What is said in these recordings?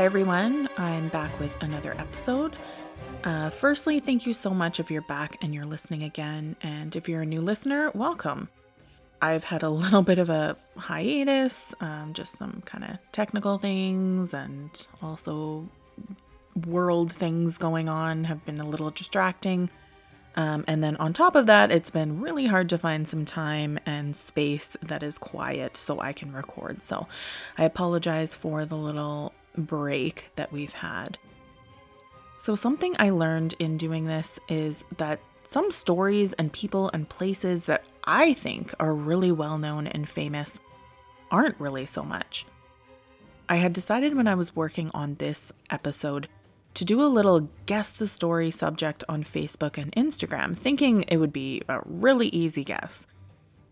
Hi, everyone. I'm back with another episode. Uh, firstly, thank you so much if you're back and you're listening again. And if you're a new listener, welcome. I've had a little bit of a hiatus, um, just some kind of technical things and also world things going on have been a little distracting. Um, and then on top of that, it's been really hard to find some time and space that is quiet so I can record. So I apologize for the little break that we've had. So, something I learned in doing this is that some stories and people and places that I think are really well known and famous aren't really so much. I had decided when I was working on this episode to do a little guess the story subject on Facebook and Instagram, thinking it would be a really easy guess.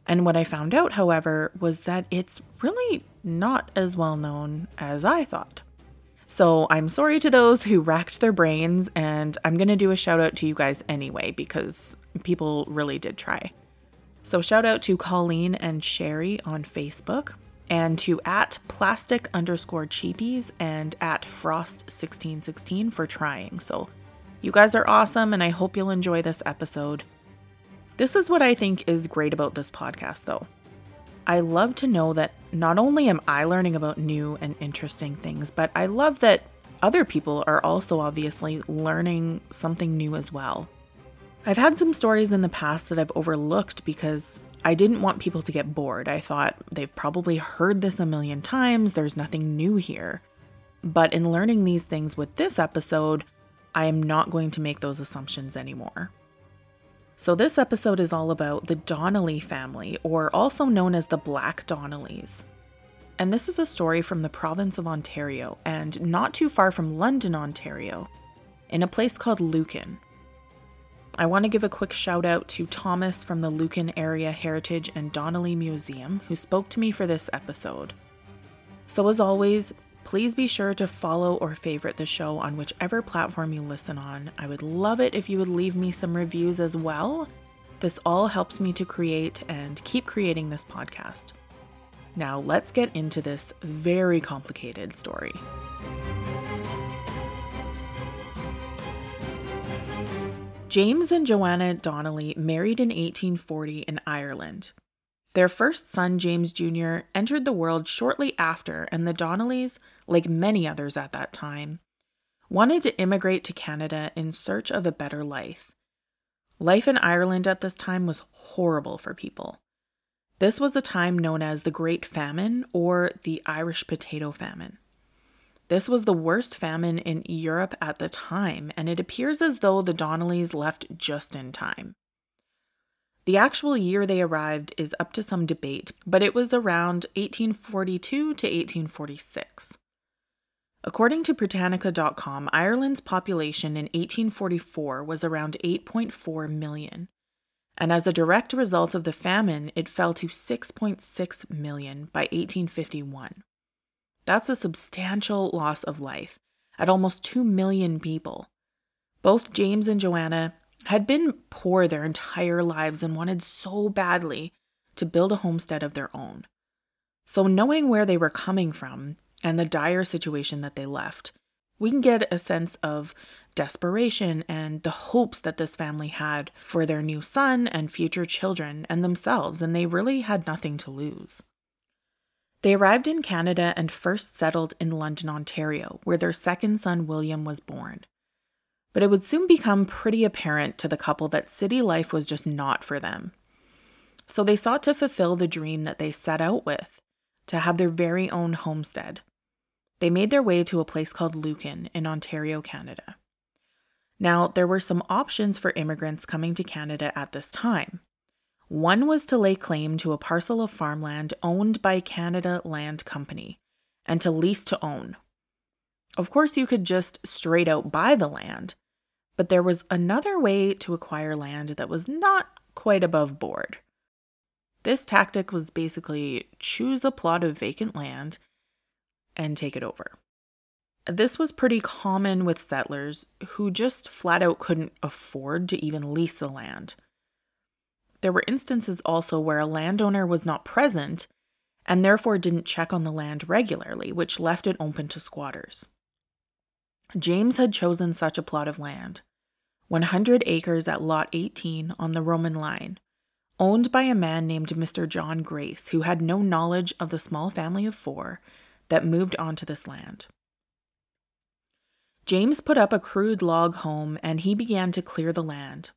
And what I found out, however, was that it's really not as well known as I thought. So I'm sorry to those who racked their brains, and I'm going to do a shout out to you guys anyway because people really did try. So, shout out to Colleen and Sherry on Facebook, and to at plastic underscore cheapies and at frost1616 for trying. So, you guys are awesome, and I hope you'll enjoy this episode. This is what I think is great about this podcast, though. I love to know that not only am I learning about new and interesting things, but I love that other people are also obviously learning something new as well. I've had some stories in the past that I've overlooked because I didn't want people to get bored. I thought they've probably heard this a million times, there's nothing new here. But in learning these things with this episode, I am not going to make those assumptions anymore. So, this episode is all about the Donnelly family, or also known as the Black Donnellys. And this is a story from the province of Ontario, and not too far from London, Ontario, in a place called Lucan. I want to give a quick shout out to Thomas from the Lucan Area Heritage and Donnelly Museum, who spoke to me for this episode. So, as always, Please be sure to follow or favorite the show on whichever platform you listen on. I would love it if you would leave me some reviews as well. This all helps me to create and keep creating this podcast. Now, let's get into this very complicated story. James and Joanna Donnelly married in 1840 in Ireland. Their first son, James Jr., entered the world shortly after, and the Donnellys, like many others at that time, wanted to immigrate to Canada in search of a better life. Life in Ireland at this time was horrible for people. This was a time known as the Great Famine or the Irish Potato Famine. This was the worst famine in Europe at the time, and it appears as though the Donnellys left just in time. The actual year they arrived is up to some debate, but it was around 1842 to 1846. According to Britannica.com, Ireland's population in 1844 was around 8.4 million. And as a direct result of the famine, it fell to 6.6 million by 1851. That's a substantial loss of life at almost 2 million people. Both James and Joanna had been poor their entire lives and wanted so badly to build a homestead of their own. So, knowing where they were coming from and the dire situation that they left, we can get a sense of desperation and the hopes that this family had for their new son and future children and themselves, and they really had nothing to lose. They arrived in Canada and first settled in London, Ontario, where their second son William was born. But it would soon become pretty apparent to the couple that city life was just not for them. So they sought to fulfill the dream that they set out with to have their very own homestead. They made their way to a place called Lucan in Ontario, Canada. Now, there were some options for immigrants coming to Canada at this time. One was to lay claim to a parcel of farmland owned by Canada Land Company and to lease to own, of course, you could just straight out buy the land, but there was another way to acquire land that was not quite above board. This tactic was basically choose a plot of vacant land and take it over. This was pretty common with settlers who just flat out couldn't afford to even lease the land. There were instances also where a landowner was not present and therefore didn't check on the land regularly, which left it open to squatters. James had chosen such a plot of land 100 acres at Lot 18 on the Roman line, owned by a man named Mr. John Grace, who had no knowledge of the small family of four that moved onto this land. James put up a crude log home and he began to clear the land.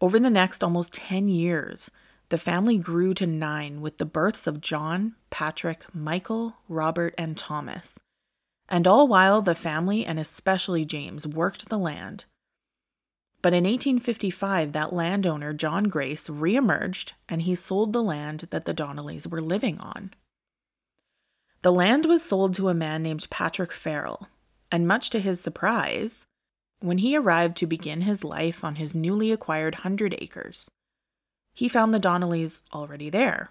Over the next almost 10 years, the family grew to nine with the births of John, Patrick, Michael, Robert, and Thomas. And all while the family, and especially James, worked the land. But in 1855, that landowner, John Grace, reemerged and he sold the land that the Donnellys were living on. The land was sold to a man named Patrick Farrell, and much to his surprise, when he arrived to begin his life on his newly acquired hundred acres, he found the Donnellys already there.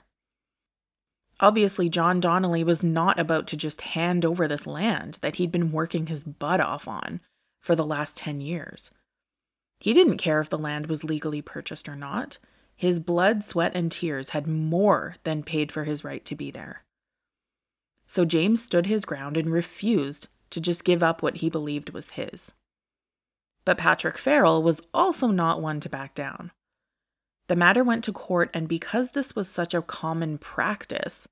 Obviously, John Donnelly was not about to just hand over this land that he'd been working his butt off on for the last 10 years. He didn't care if the land was legally purchased or not. His blood, sweat, and tears had more than paid for his right to be there. So James stood his ground and refused to just give up what he believed was his. But Patrick Farrell was also not one to back down. The matter went to court, and because this was such a common practice,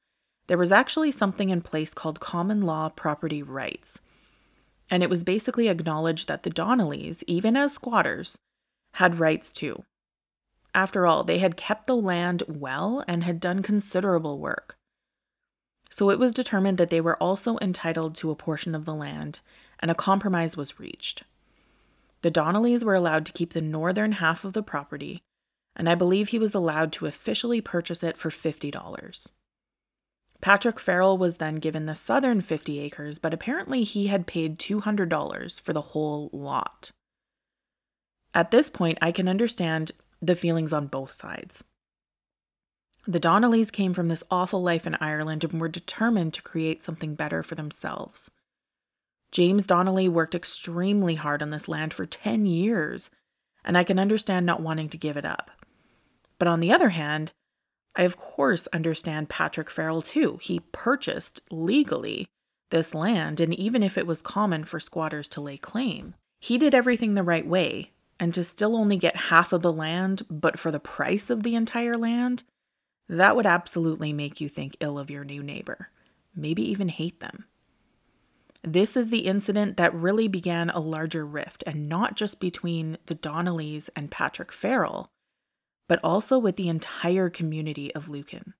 there was actually something in place called common law property rights. And it was basically acknowledged that the Donnellys, even as squatters, had rights too. After all, they had kept the land well and had done considerable work so it was determined that they were also entitled to a portion of the land, and a compromise was reached. The Donnellys were allowed to keep the northern half of the property, and I believe he was allowed to officially purchase it for $50. Patrick Farrell was then given the southern 50 acres, but apparently he had paid $200 for the whole lot. At this point, I can understand the feelings on both sides. The Donnellys came from this awful life in Ireland and were determined to create something better for themselves. James Donnelly worked extremely hard on this land for 10 years, and I can understand not wanting to give it up. But on the other hand, I of course understand Patrick Farrell too. He purchased legally this land, and even if it was common for squatters to lay claim, he did everything the right way. And to still only get half of the land, but for the price of the entire land, that would absolutely make you think ill of your new neighbor, maybe even hate them. This is the incident that really began a larger rift, and not just between the Donnellys and Patrick Farrell, but also with the entire community of Lucan.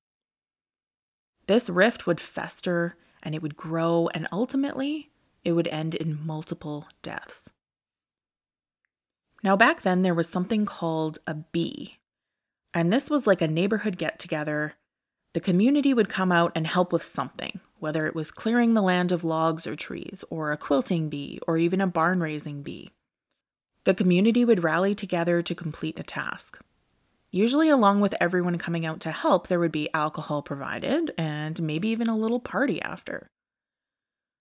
This rift would fester and it would grow, and ultimately, it would end in multiple deaths. Now, back then, there was something called a bee, and this was like a neighborhood get together. The community would come out and help with something, whether it was clearing the land of logs or trees, or a quilting bee, or even a barn raising bee. The community would rally together to complete a task. Usually, along with everyone coming out to help, there would be alcohol provided and maybe even a little party after.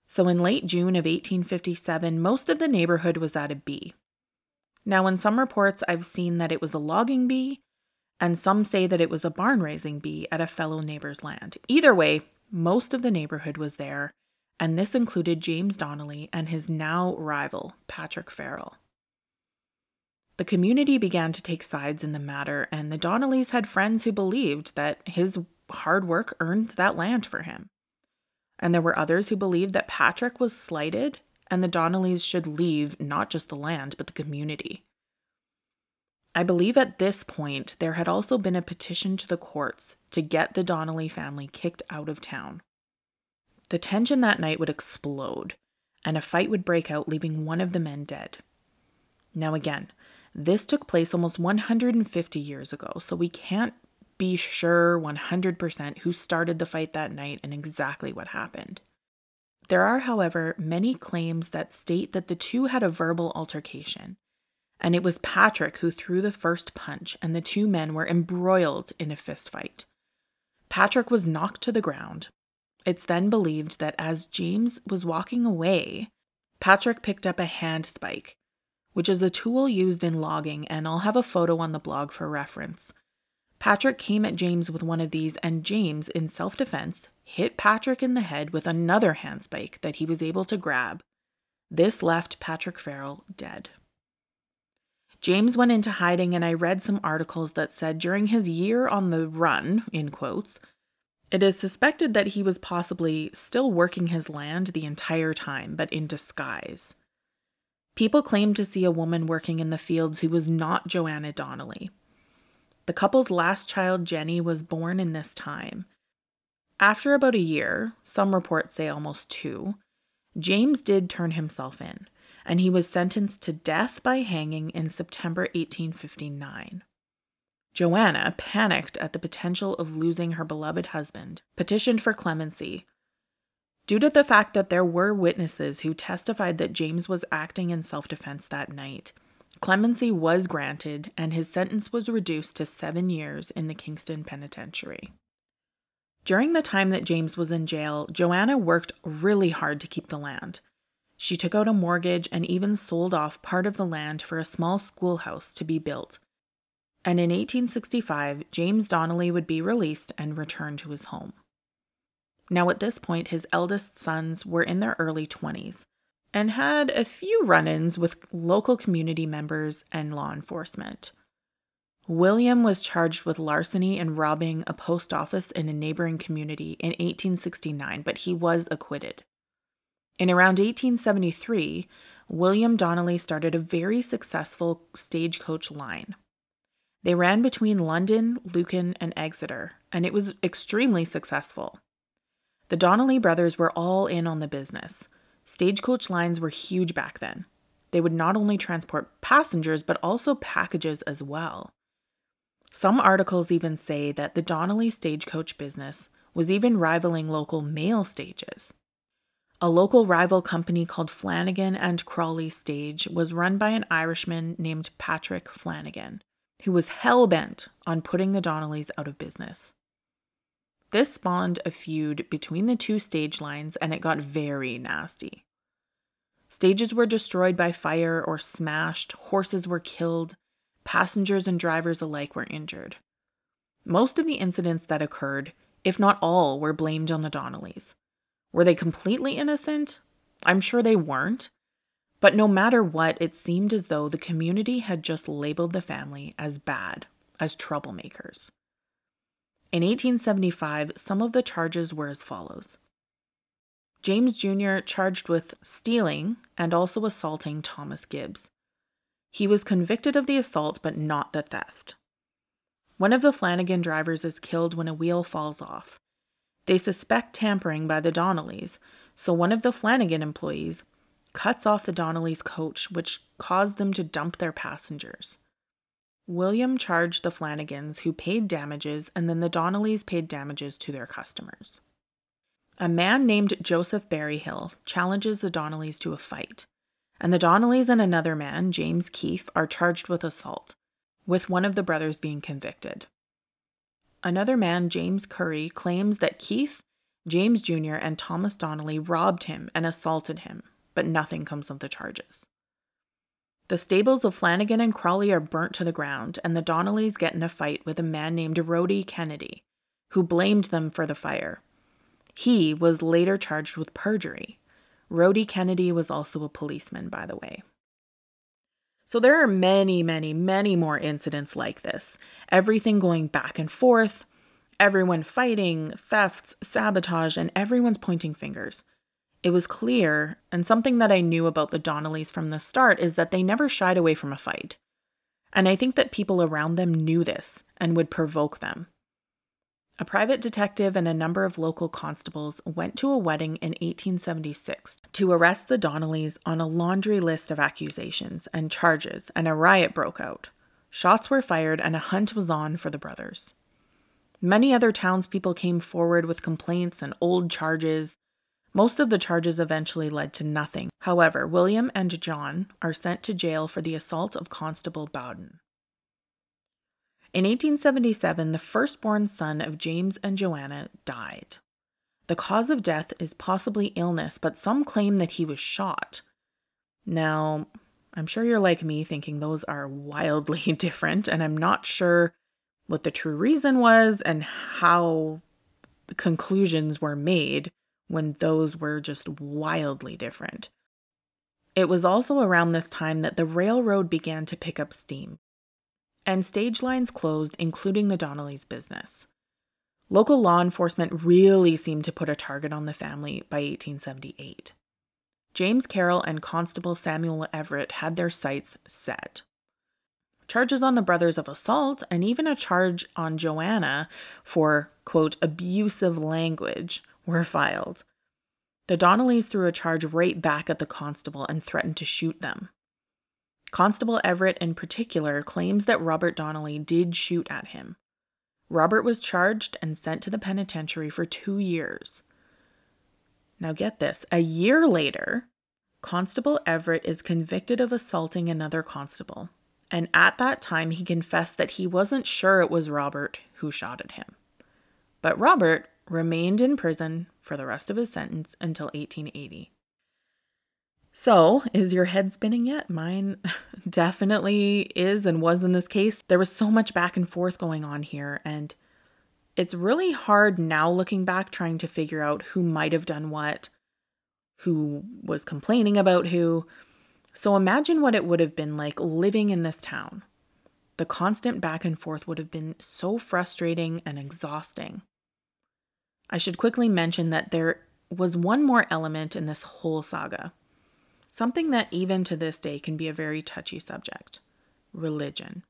So, in late June of 1857, most of the neighborhood was at a bee. Now, in some reports, I've seen that it was a logging bee, and some say that it was a barn raising bee at a fellow neighbor's land. Either way, most of the neighborhood was there, and this included James Donnelly and his now rival, Patrick Farrell. The community began to take sides in the matter, and the Donnellys had friends who believed that his hard work earned that land for him. And there were others who believed that Patrick was slighted and the Donnellys should leave not just the land, but the community. I believe at this point there had also been a petition to the courts to get the Donnelly family kicked out of town. The tension that night would explode, and a fight would break out, leaving one of the men dead. Now, again, this took place almost 150 years ago, so we can't be sure 100% who started the fight that night and exactly what happened. There are, however, many claims that state that the two had a verbal altercation and it was Patrick who threw the first punch, and the two men were embroiled in a fistfight. Patrick was knocked to the ground. It's then believed that as James was walking away, Patrick picked up a hand spike, which is a tool used in logging, and I'll have a photo on the blog for reference. Patrick came at James with one of these, and James, in self defense, hit Patrick in the head with another handspike that he was able to grab. This left Patrick Farrell dead. James went into hiding, and I read some articles that said during his year on the run, in quotes, it is suspected that he was possibly still working his land the entire time, but in disguise. People claimed to see a woman working in the fields who was not Joanna Donnelly. The couple's last child, Jenny, was born in this time. After about a year, some reports say almost two, James did turn himself in, and he was sentenced to death by hanging in September 1859. Joanna, panicked at the potential of losing her beloved husband, petitioned for clemency. Due to the fact that there were witnesses who testified that James was acting in self defense that night, clemency was granted and his sentence was reduced to seven years in the Kingston Penitentiary. During the time that James was in jail, Joanna worked really hard to keep the land. She took out a mortgage and even sold off part of the land for a small schoolhouse to be built and in 1865, James Donnelly would be released and return to his home. Now, at this point, his eldest sons were in their early 20s and had a few run ins with local community members and law enforcement. William was charged with larceny and robbing a post office in a neighboring community in 1869, but he was acquitted. In around 1873, William Donnelly started a very successful stagecoach line. They ran between London, Lucan, and Exeter, and it was extremely successful. The Donnelly brothers were all in on the business. Stagecoach lines were huge back then. They would not only transport passengers, but also packages as well. Some articles even say that the Donnelly stagecoach business was even rivaling local mail stages. A local rival company called Flanagan and Crawley Stage was run by an Irishman named Patrick Flanagan who was hell bent on putting the Donnellys out of business. This spawned a feud between the two stage lines and it got very nasty. Stages were destroyed by fire or smashed, horses were killed, passengers and drivers alike were injured. Most of the incidents that occurred, if not all, were blamed on the Donnellys. Were they completely innocent? I'm sure they weren't, but no matter what, it seemed as though the community had just labeled the family as bad, as troublemakers. In 1875, some of the charges were as follows James Jr. charged with stealing and also assaulting Thomas Gibbs. He was convicted of the assault, but not the theft. One of the Flanagan drivers is killed when a wheel falls off. They suspect tampering by the Donnellys, so one of the Flanagan employees cuts off the Donnellys' coach, which caused them to dump their passengers. William charged the Flanagans, who paid damages, and then the Donnellys paid damages to their customers. A man named Joseph Berryhill challenges the Donnellys to a fight, and the Donnellys and another man, James Keefe, are charged with assault, with one of the brothers being convicted. Another man, James Curry, claims that Keefe, James Jr., and Thomas Donnelly robbed him and assaulted him, but nothing comes of the charges. The stables of Flanagan and Crawley are burnt to the ground, and the Donnellys get in a fight with a man named Rhodey Kennedy, who blamed them for the fire. He was later charged with perjury. Rhodey Kennedy was also a policeman, by the way. So there are many, many, many more incidents like this. Everything going back and forth, everyone fighting, thefts, sabotage, and everyone's pointing fingers. It was clear, and something that I knew about the Donnellys from the start is that they never shied away from a fight. And I think that people around them knew this and would provoke them. A private detective and a number of local constables went to a wedding in 1876 to arrest the Donnellys on a laundry list of accusations and charges, and a riot broke out. Shots were fired, and a hunt was on for the brothers. Many other townspeople came forward with complaints and old charges, most of the charges eventually led to nothing. However, William and John are sent to jail for the assault of Constable Bowden. In 1877, the firstborn son of James and Joanna died. The cause of death is possibly illness, but some claim that he was shot. Now, I'm sure you're like me thinking those are wildly different, and I'm not sure what the true reason was and how conclusions were made when those were just wildly different. It was also around this time that the railroad began to pick up steam, and stage lines closed, including the Donnellys' business. Local law enforcement really seemed to put a target on the family by 1878. James Carroll and Constable Samuel Everett had their sights set. Charges on the brothers of assault and even a charge on Joanna for, quote, abusive language were filed. The Donnellys threw a charge right back at the constable and threatened to shoot them. Constable Everett, in particular, claims that Robert Donnelly did shoot at him. Robert was charged and sent to the penitentiary for two years. Now, get this a year later, Constable Everett is convicted of assaulting another constable. And at that time, he confessed that he wasn't sure it was Robert who shot at him. But Robert remained in prison for the rest of his sentence until 1880. So, is your head spinning yet? Mine definitely is and was in this case. There was so much back and forth going on here, and it's really hard now looking back trying to figure out who might have done what, who was complaining about who. So, imagine what it would have been like living in this town. The constant back and forth would have been so frustrating and exhausting. I should quickly mention that there was one more element in this whole saga something that even to this day can be a very touchy subject religion.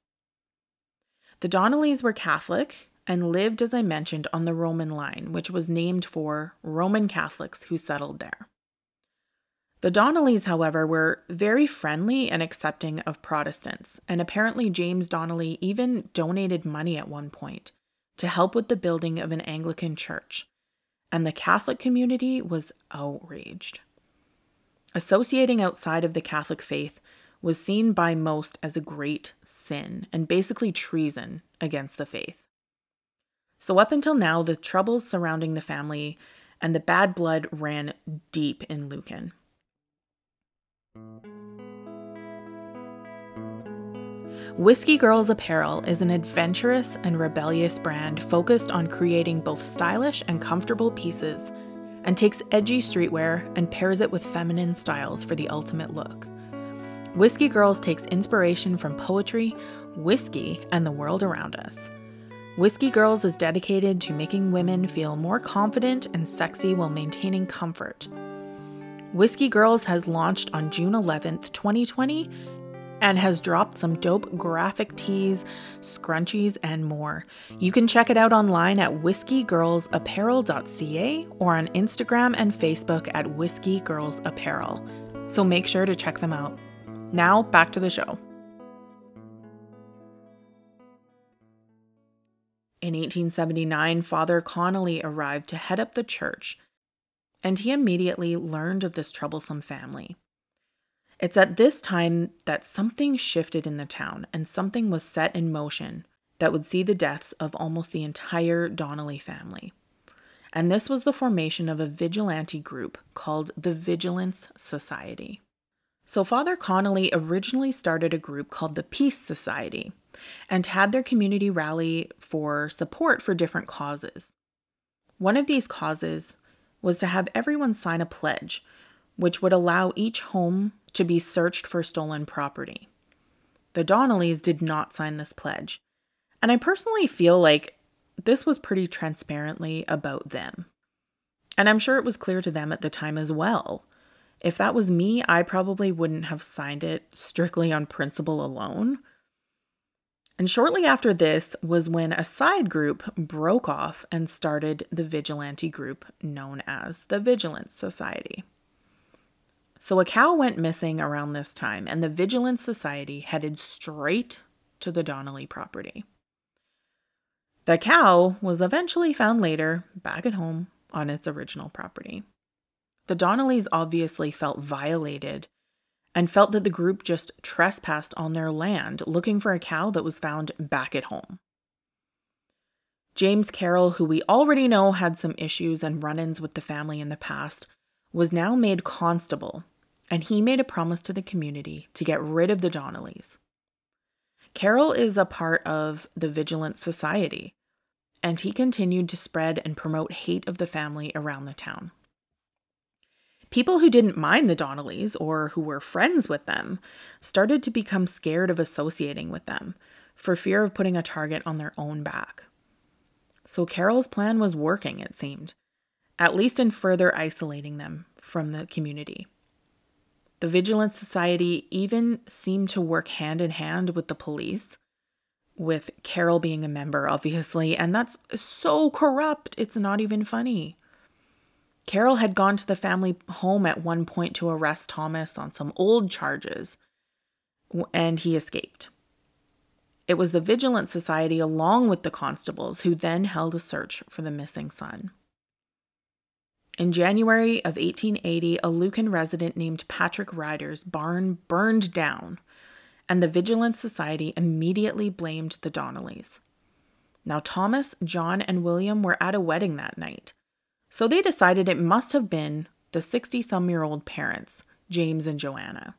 The Donnellys were Catholic and lived, as I mentioned, on the Roman line, which was named for Roman Catholics who settled there. The Donnellys, however, were very friendly and accepting of Protestants, and apparently James Donnelly even donated money at one point to help with the building of an Anglican church, and the Catholic community was outraged. Associating outside of the Catholic faith was seen by most as a great sin and basically treason against the faith. So, up until now, the troubles surrounding the family and the bad blood ran deep in Lucan. Whiskey Girls Apparel is an adventurous and rebellious brand focused on creating both stylish and comfortable pieces and takes edgy streetwear and pairs it with feminine styles for the ultimate look. Whiskey Girls takes inspiration from poetry, whiskey, and the world around us. Whiskey Girls is dedicated to making women feel more confident and sexy while maintaining comfort. Whiskey Girls has launched on June 11th, 2020, and has dropped some dope graphic tees, scrunchies, and more. You can check it out online at whiskeygirlsapparel.ca or on Instagram and Facebook at Whiskey Girls Apparel. So make sure to check them out. Now, back to the show. In 1879, Father Connolly arrived to head up the church, and he immediately learned of this troublesome family. It's at this time that something shifted in the town and something was set in motion that would see the deaths of almost the entire Donnelly family. And this was the formation of a vigilante group called the Vigilance Society. So, Father Connolly originally started a group called the Peace Society and had their community rally for support for different causes. One of these causes was to have everyone sign a pledge, which would allow each home to be searched for stolen property. The Donnellys did not sign this pledge, and I personally feel like this was pretty transparently about them. And I'm sure it was clear to them at the time as well. If that was me, I probably wouldn't have signed it strictly on principle alone. And shortly after this was when a side group broke off and started the vigilante group known as the Vigilance Society. So a cow went missing around this time, and the Vigilance Society headed straight to the Donnelly property. The cow was eventually found later back at home on its original property. The Donnellys obviously felt violated and felt that the group just trespassed on their land looking for a cow that was found back at home. James Carroll, who we already know had some issues and run ins with the family in the past, was now made constable, and he made a promise to the community to get rid of the Donnellys. Carroll is a part of the Vigilance Society, and he continued to spread and promote hate of the family around the town. People who didn't mind the Donnellys or who were friends with them started to become scared of associating with them for fear of putting a target on their own back. So Carroll's plan was working, it seemed, at least in further isolating them from the community. The Vigilance Society even seemed to work hand in hand with the police, with Carroll being a member, obviously, and that's so corrupt, it's not even funny. Carroll had gone to the family home at one point to arrest Thomas on some old charges, and he escaped. It was the Vigilance Society, along with the constables, who then held a search for the missing son. In January of 1880, a Lucan resident named Patrick Ryder's barn burned down, and the Vigilance Society immediately blamed the Donnellys. Now, Thomas, John, and William were at a wedding that night, so they decided it must have been the 60 some year old parents, James and Joanna.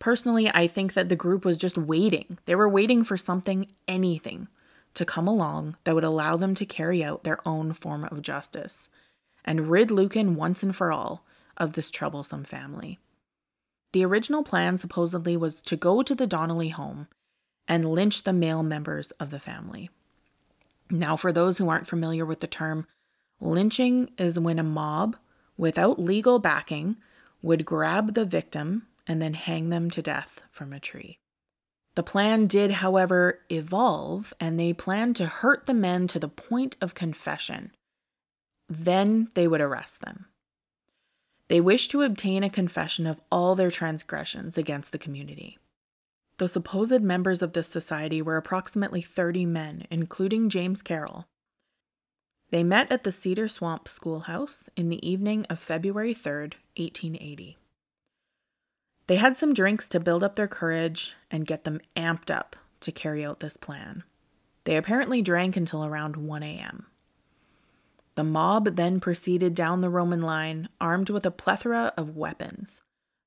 Personally, I think that the group was just waiting. They were waiting for something, anything, to come along that would allow them to carry out their own form of justice and rid Lucan once and for all of this troublesome family. The original plan supposedly was to go to the Donnelly home and lynch the male members of the family. Now, for those who aren't familiar with the term, Lynching is when a mob, without legal backing, would grab the victim and then hang them to death from a tree. The plan did, however, evolve, and they planned to hurt the men to the point of confession. Then they would arrest them. They wished to obtain a confession of all their transgressions against the community. The supposed members of this society were approximately 30 men, including James Carroll, they met at the Cedar Swamp Schoolhouse in the evening of February 3rd, 1880. They had some drinks to build up their courage and get them amped up to carry out this plan. They apparently drank until around 1 a.m. The mob then proceeded down the Roman line armed with a plethora of weapons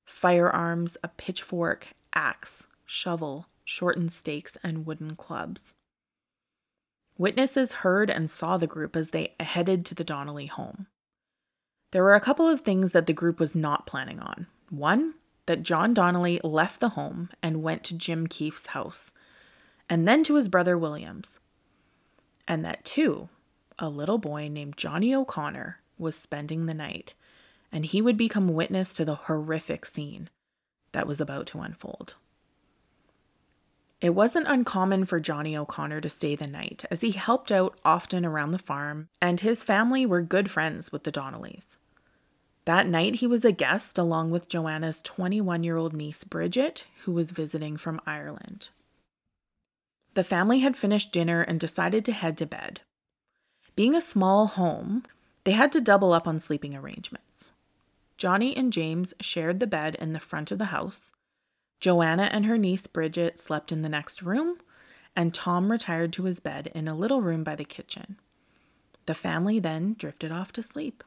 firearms, a pitchfork, axe, shovel, shortened stakes, and wooden clubs. Witnesses heard and saw the group as they headed to the Donnelly home. There were a couple of things that the group was not planning on. One, that John Donnelly left the home and went to Jim Keefe's house, and then to his brother William's. And that, two, a little boy named Johnny O'Connor was spending the night, and he would become witness to the horrific scene that was about to unfold. It wasn't uncommon for Johnny O'Connor to stay the night, as he helped out often around the farm, and his family were good friends with the Donnellys. That night, he was a guest along with Joanna's 21 year old niece Bridget, who was visiting from Ireland. The family had finished dinner and decided to head to bed. Being a small home, they had to double up on sleeping arrangements. Johnny and James shared the bed in the front of the house, Joanna and her niece Bridget slept in the next room, and Tom retired to his bed in a little room by the kitchen. The family then drifted off to sleep.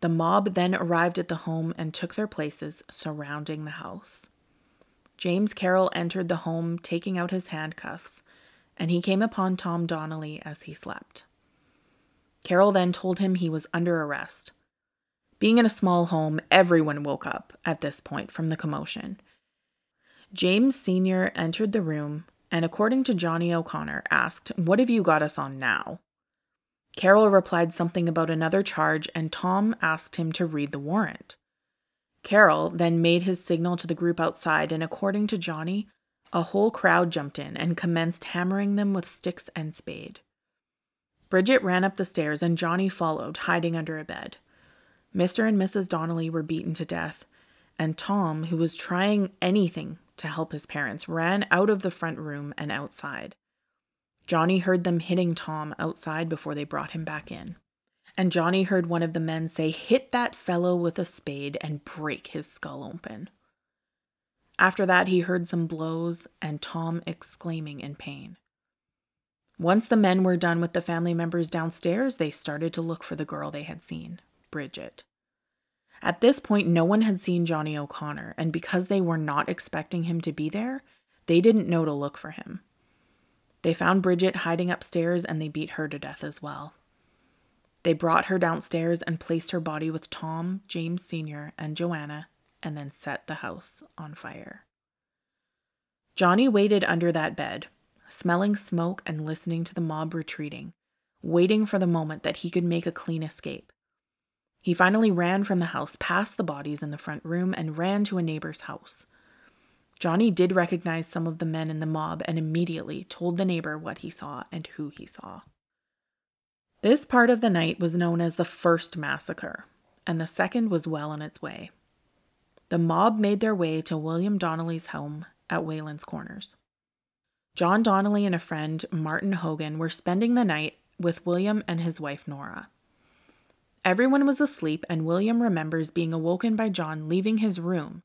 The mob then arrived at the home and took their places surrounding the house. James Carroll entered the home taking out his handcuffs, and he came upon Tom Donnelly as he slept. Carroll then told him he was under arrest, being in a small home, everyone woke up at this point from the commotion. James Sr. entered the room and, according to Johnny O'Connor, asked, What have you got us on now? Carroll replied something about another charge, and Tom asked him to read the warrant. Carroll then made his signal to the group outside, and according to Johnny, a whole crowd jumped in and commenced hammering them with sticks and spade. Bridget ran up the stairs, and Johnny followed, hiding under a bed. Mr. and Mrs. Donnelly were beaten to death, and Tom, who was trying anything to help his parents, ran out of the front room and outside. Johnny heard them hitting Tom outside before they brought him back in. And Johnny heard one of the men say, Hit that fellow with a spade and break his skull open. After that, he heard some blows and Tom exclaiming in pain. Once the men were done with the family members downstairs, they started to look for the girl they had seen. Bridget. At this point, no one had seen Johnny O'Connor, and because they were not expecting him to be there, they didn't know to look for him. They found Bridget hiding upstairs and they beat her to death as well. They brought her downstairs and placed her body with Tom, James Sr., and Joanna, and then set the house on fire. Johnny waited under that bed, smelling smoke and listening to the mob retreating, waiting for the moment that he could make a clean escape. He finally ran from the house, past the bodies in the front room, and ran to a neighbor's house. Johnny did recognize some of the men in the mob and immediately told the neighbor what he saw and who he saw. This part of the night was known as the first massacre, and the second was well on its way. The mob made their way to William Donnelly's home at Whalen's Corners. John Donnelly and a friend, Martin Hogan, were spending the night with William and his wife Nora. Everyone was asleep, and William remembers being awoken by John leaving his room,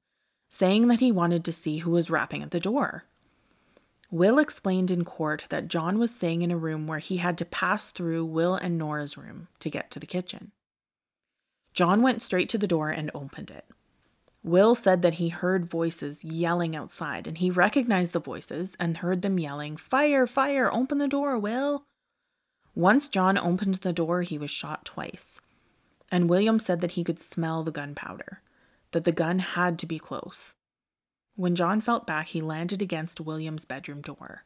saying that he wanted to see who was rapping at the door. Will explained in court that John was staying in a room where he had to pass through Will and Nora's room to get to the kitchen. John went straight to the door and opened it. Will said that he heard voices yelling outside and he recognized the voices and heard them yelling, Fire, fire, open the door, Will. Once John opened the door, he was shot twice. And William said that he could smell the gunpowder, that the gun had to be close. When John felt back, he landed against William's bedroom door.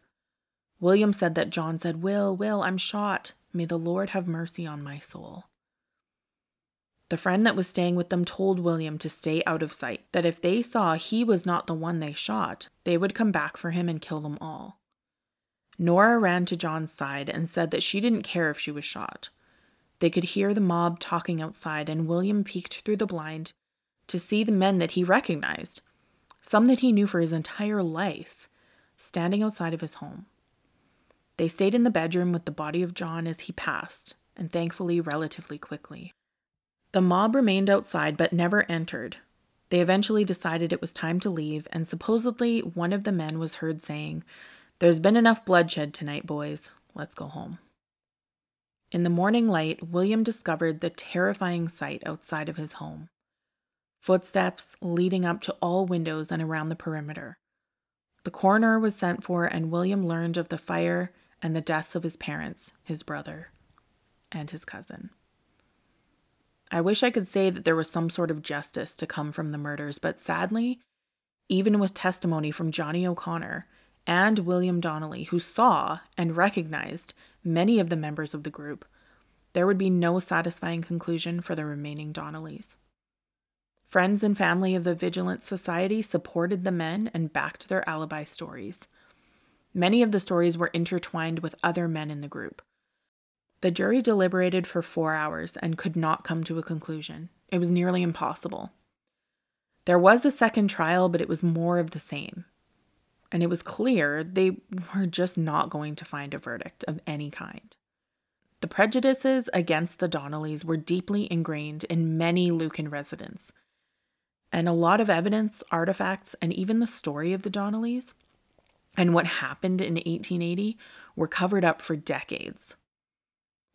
William said that John said, Will, Will, I'm shot. May the Lord have mercy on my soul. The friend that was staying with them told William to stay out of sight, that if they saw he was not the one they shot, they would come back for him and kill them all. Nora ran to John's side and said that she didn't care if she was shot. They could hear the mob talking outside, and William peeked through the blind to see the men that he recognized some that he knew for his entire life, standing outside of his home. They stayed in the bedroom with the body of John as he passed, and thankfully, relatively quickly. The mob remained outside but never entered. They eventually decided it was time to leave, and supposedly one of the men was heard saying, There's been enough bloodshed tonight, boys. Let's go home. In the morning light, William discovered the terrifying sight outside of his home footsteps leading up to all windows and around the perimeter. The coroner was sent for, and William learned of the fire and the deaths of his parents, his brother, and his cousin. I wish I could say that there was some sort of justice to come from the murders, but sadly, even with testimony from Johnny O'Connor and William Donnelly, who saw and recognized many of the members of the group, there would be no satisfying conclusion for the remaining Donnellys. Friends and family of the Vigilance Society supported the men and backed their alibi stories. Many of the stories were intertwined with other men in the group. The jury deliberated for four hours and could not come to a conclusion. It was nearly impossible. There was a second trial, but it was more of the same. And it was clear they were just not going to find a verdict of any kind. The prejudices against the Donnellys were deeply ingrained in many Lucan residents, and a lot of evidence, artifacts, and even the story of the Donnellys and what happened in 1880 were covered up for decades.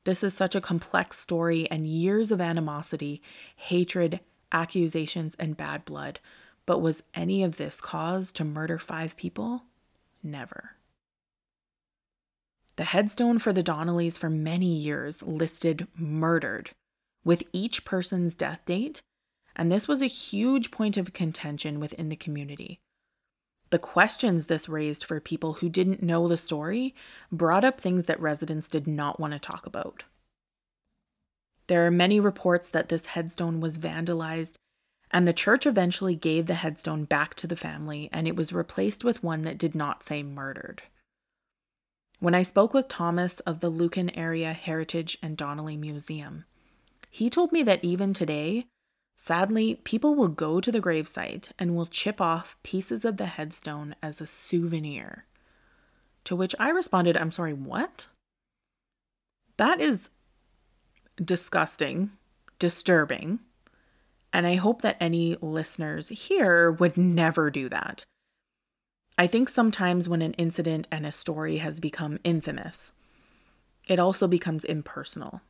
This is such a complex story and years of animosity, hatred, accusations, and bad blood. But was any of this cause to murder five people? Never. The headstone for the Donnellys for many years listed murdered, with each person's death date and this was a huge point of contention within the community. The questions this raised for people who didn't know the story brought up things that residents did not want to talk about. There are many reports that this headstone was vandalized, and the church eventually gave the headstone back to the family, and it was replaced with one that did not say murdered. When I spoke with Thomas of the Lucan Area Heritage and Donnelly Museum, he told me that even today, Sadly, people will go to the gravesite and will chip off pieces of the headstone as a souvenir. To which I responded, I'm sorry, what? That is disgusting, disturbing, and I hope that any listeners here would never do that. I think sometimes when an incident and a story has become infamous, it also becomes impersonal.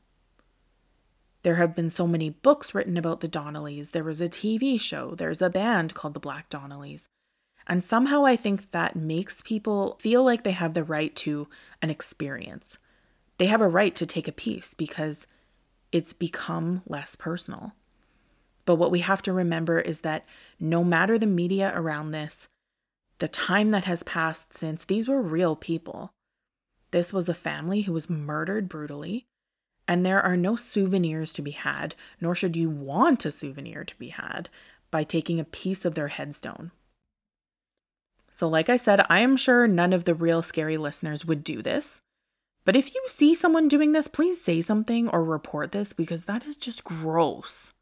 There have been so many books written about the Donnellys. There was a TV show. There's a band called the Black Donnellys. And somehow I think that makes people feel like they have the right to an experience. They have a right to take a piece because it's become less personal. But what we have to remember is that no matter the media around this, the time that has passed since, these were real people. This was a family who was murdered brutally, and there are no souvenirs to be had, nor should you want a souvenir to be had, by taking a piece of their headstone. So, like I said, I am sure none of the real scary listeners would do this. But if you see someone doing this, please say something or report this because that is just gross.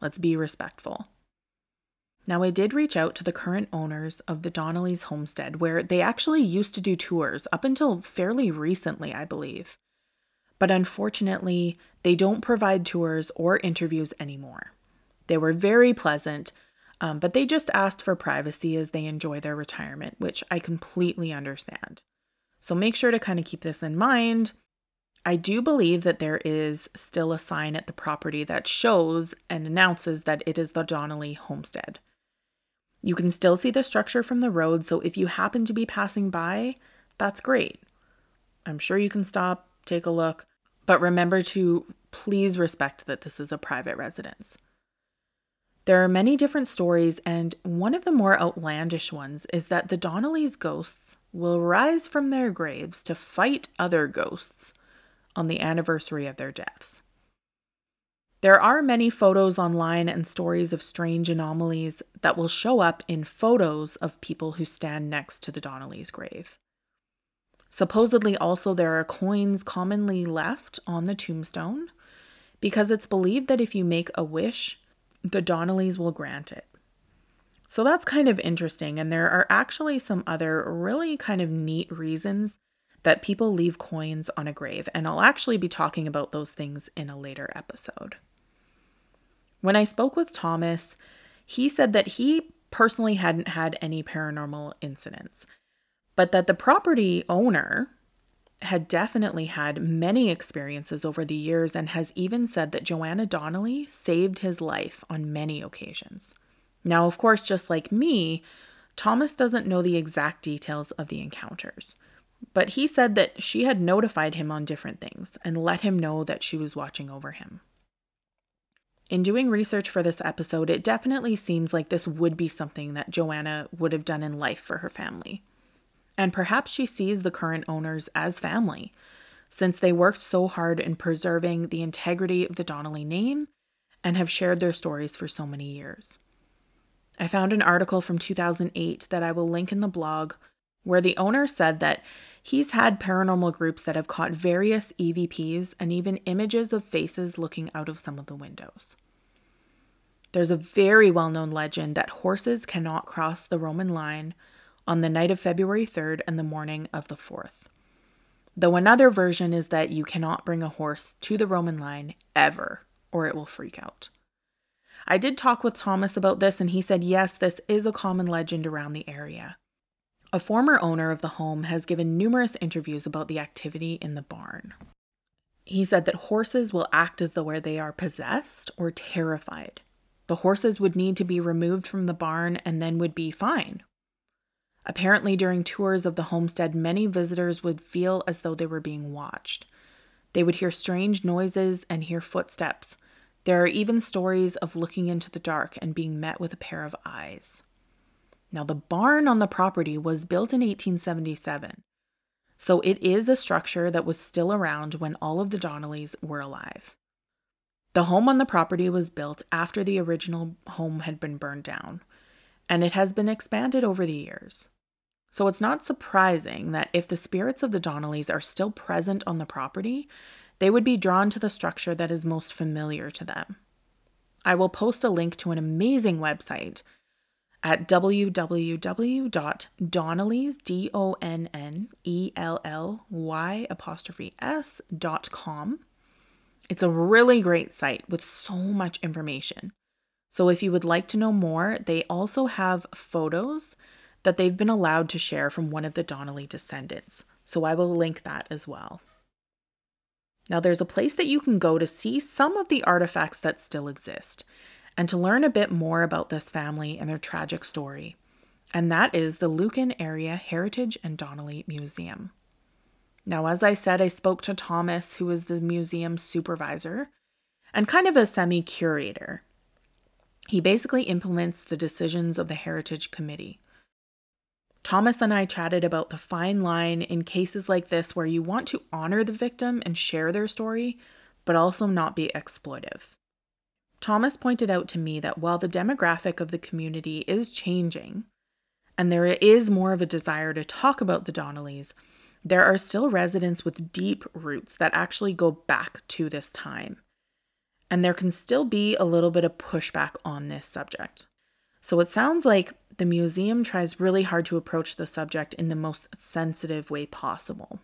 Let's be respectful. Now, I did reach out to the current owners of the Donnelly's homestead, where they actually used to do tours up until fairly recently, I believe. But unfortunately, they don't provide tours or interviews anymore. They were very pleasant, um, but they just asked for privacy as they enjoy their retirement, which I completely understand. So make sure to kind of keep this in mind. I do believe that there is still a sign at the property that shows and announces that it is the Donnelly homestead. You can still see the structure from the road, so if you happen to be passing by, that's great. I'm sure you can stop, take a look, but remember to please respect that this is a private residence. There are many different stories, and one of the more outlandish ones is that the Donnellys' ghosts will rise from their graves to fight other ghosts on the anniversary of their deaths. There are many photos online and stories of strange anomalies that will show up in photos of people who stand next to the Donnelly's grave. Supposedly, also, there are coins commonly left on the tombstone because it's believed that if you make a wish, the Donnellys will grant it. So that's kind of interesting. And there are actually some other really kind of neat reasons that people leave coins on a grave. And I'll actually be talking about those things in a later episode. When I spoke with Thomas, he said that he personally hadn't had any paranormal incidents, but that the property owner had definitely had many experiences over the years and has even said that Joanna Donnelly saved his life on many occasions. Now, of course, just like me, Thomas doesn't know the exact details of the encounters, but he said that she had notified him on different things and let him know that she was watching over him. In doing research for this episode, it definitely seems like this would be something that Joanna would have done in life for her family. And perhaps she sees the current owners as family, since they worked so hard in preserving the integrity of the Donnelly name and have shared their stories for so many years. I found an article from 2008 that I will link in the blog where the owner said that he's had paranormal groups that have caught various EVPs and even images of faces looking out of some of the windows. There's a very well known legend that horses cannot cross the Roman line on the night of February 3rd and the morning of the 4th. Though another version is that you cannot bring a horse to the Roman line ever, or it will freak out. I did talk with Thomas about this, and he said yes, this is a common legend around the area. A former owner of the home has given numerous interviews about the activity in the barn. He said that horses will act as though they are possessed or terrified, the horses would need to be removed from the barn and then would be fine. Apparently, during tours of the homestead, many visitors would feel as though they were being watched. They would hear strange noises and hear footsteps. There are even stories of looking into the dark and being met with a pair of eyes. Now, the barn on the property was built in 1877, so it is a structure that was still around when all of the Donnellys were alive. The home on the property was built after the original home had been burned down, and it has been expanded over the years. So it's not surprising that if the spirits of the Donnellys are still present on the property, they would be drawn to the structure that is most familiar to them. I will post a link to an amazing website at www.donnellys, it's a really great site with so much information. So, if you would like to know more, they also have photos that they've been allowed to share from one of the Donnelly descendants. So, I will link that as well. Now, there's a place that you can go to see some of the artifacts that still exist and to learn a bit more about this family and their tragic story. And that is the Lucan Area Heritage and Donnelly Museum. Now, as I said, I spoke to Thomas, who is the museum supervisor and kind of a semi curator. He basically implements the decisions of the Heritage Committee. Thomas and I chatted about the fine line in cases like this where you want to honor the victim and share their story, but also not be exploitive. Thomas pointed out to me that while the demographic of the community is changing, and there is more of a desire to talk about the Donnellys, there are still residents with deep roots that actually go back to this time. And there can still be a little bit of pushback on this subject. So it sounds like the museum tries really hard to approach the subject in the most sensitive way possible.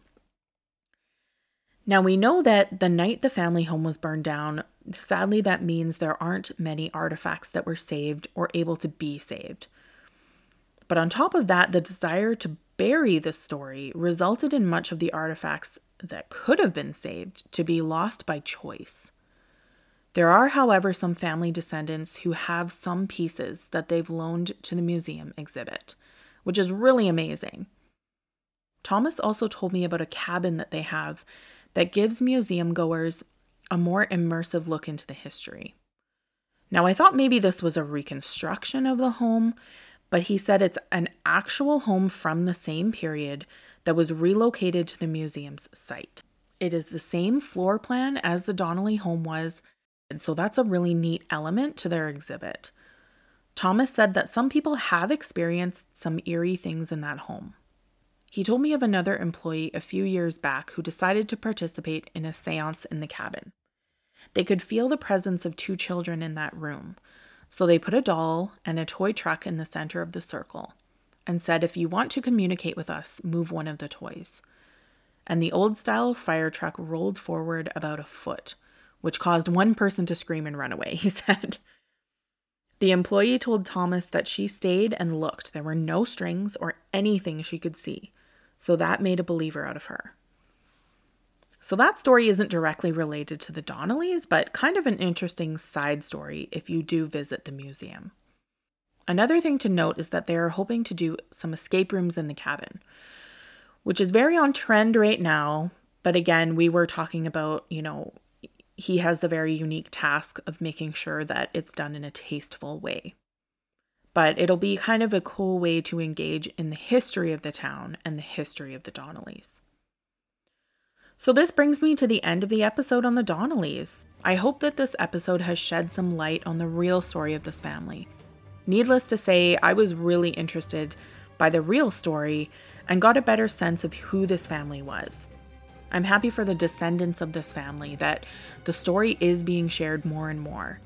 Now, we know that the night the family home was burned down, sadly, that means there aren't many artifacts that were saved or able to be saved. But on top of that, the desire to bury the story resulted in much of the artifacts that could have been saved to be lost by choice. There are, however, some family descendants who have some pieces that they've loaned to the museum exhibit, which is really amazing. Thomas also told me about a cabin that they have that gives museum goers a more immersive look into the history. Now, I thought maybe this was a reconstruction of the home, but he said it's an actual home from the same period that was relocated to the museum's site. It is the same floor plan as the Donnelly home was, so that's a really neat element to their exhibit. Thomas said that some people have experienced some eerie things in that home. He told me of another employee a few years back who decided to participate in a seance in the cabin. They could feel the presence of two children in that room, so they put a doll and a toy truck in the center of the circle and said, If you want to communicate with us, move one of the toys. And the old style fire truck rolled forward about a foot, which caused one person to scream and run away, he said. The employee told Thomas that she stayed and looked. There were no strings or anything she could see, so that made a believer out of her. So that story isn't directly related to the Donnellys, but kind of an interesting side story if you do visit the museum. Another thing to note is that they are hoping to do some escape rooms in the cabin, which is very on trend right now. But again, we were talking about, you know, he has the very unique task of making sure that it's done in a tasteful way. But it'll be kind of a cool way to engage in the history of the town and the history of the Donnellys. So, this brings me to the end of the episode on the Donnellys. I hope that this episode has shed some light on the real story of this family. Needless to say, I was really interested by the real story and got a better sense of who this family was. I'm happy for the descendants of this family that the story is being shared more and more.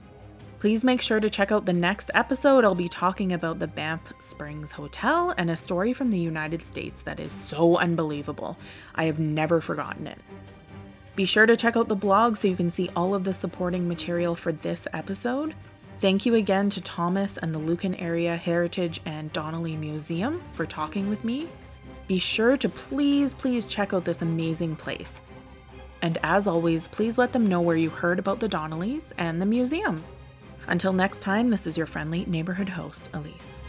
Please make sure to check out the next episode. I'll be talking about the Banff Springs Hotel and a story from the United States that is so unbelievable. I have never forgotten it. Be sure to check out the blog so you can see all of the supporting material for this episode. Thank you again to Thomas and the Lucan Area Heritage and Donnelly Museum for talking with me. Be sure to please, please check out this amazing place. And as always, please let them know where you heard about the Donnellys and the museum. Until next time, this is your friendly neighborhood host, Elise.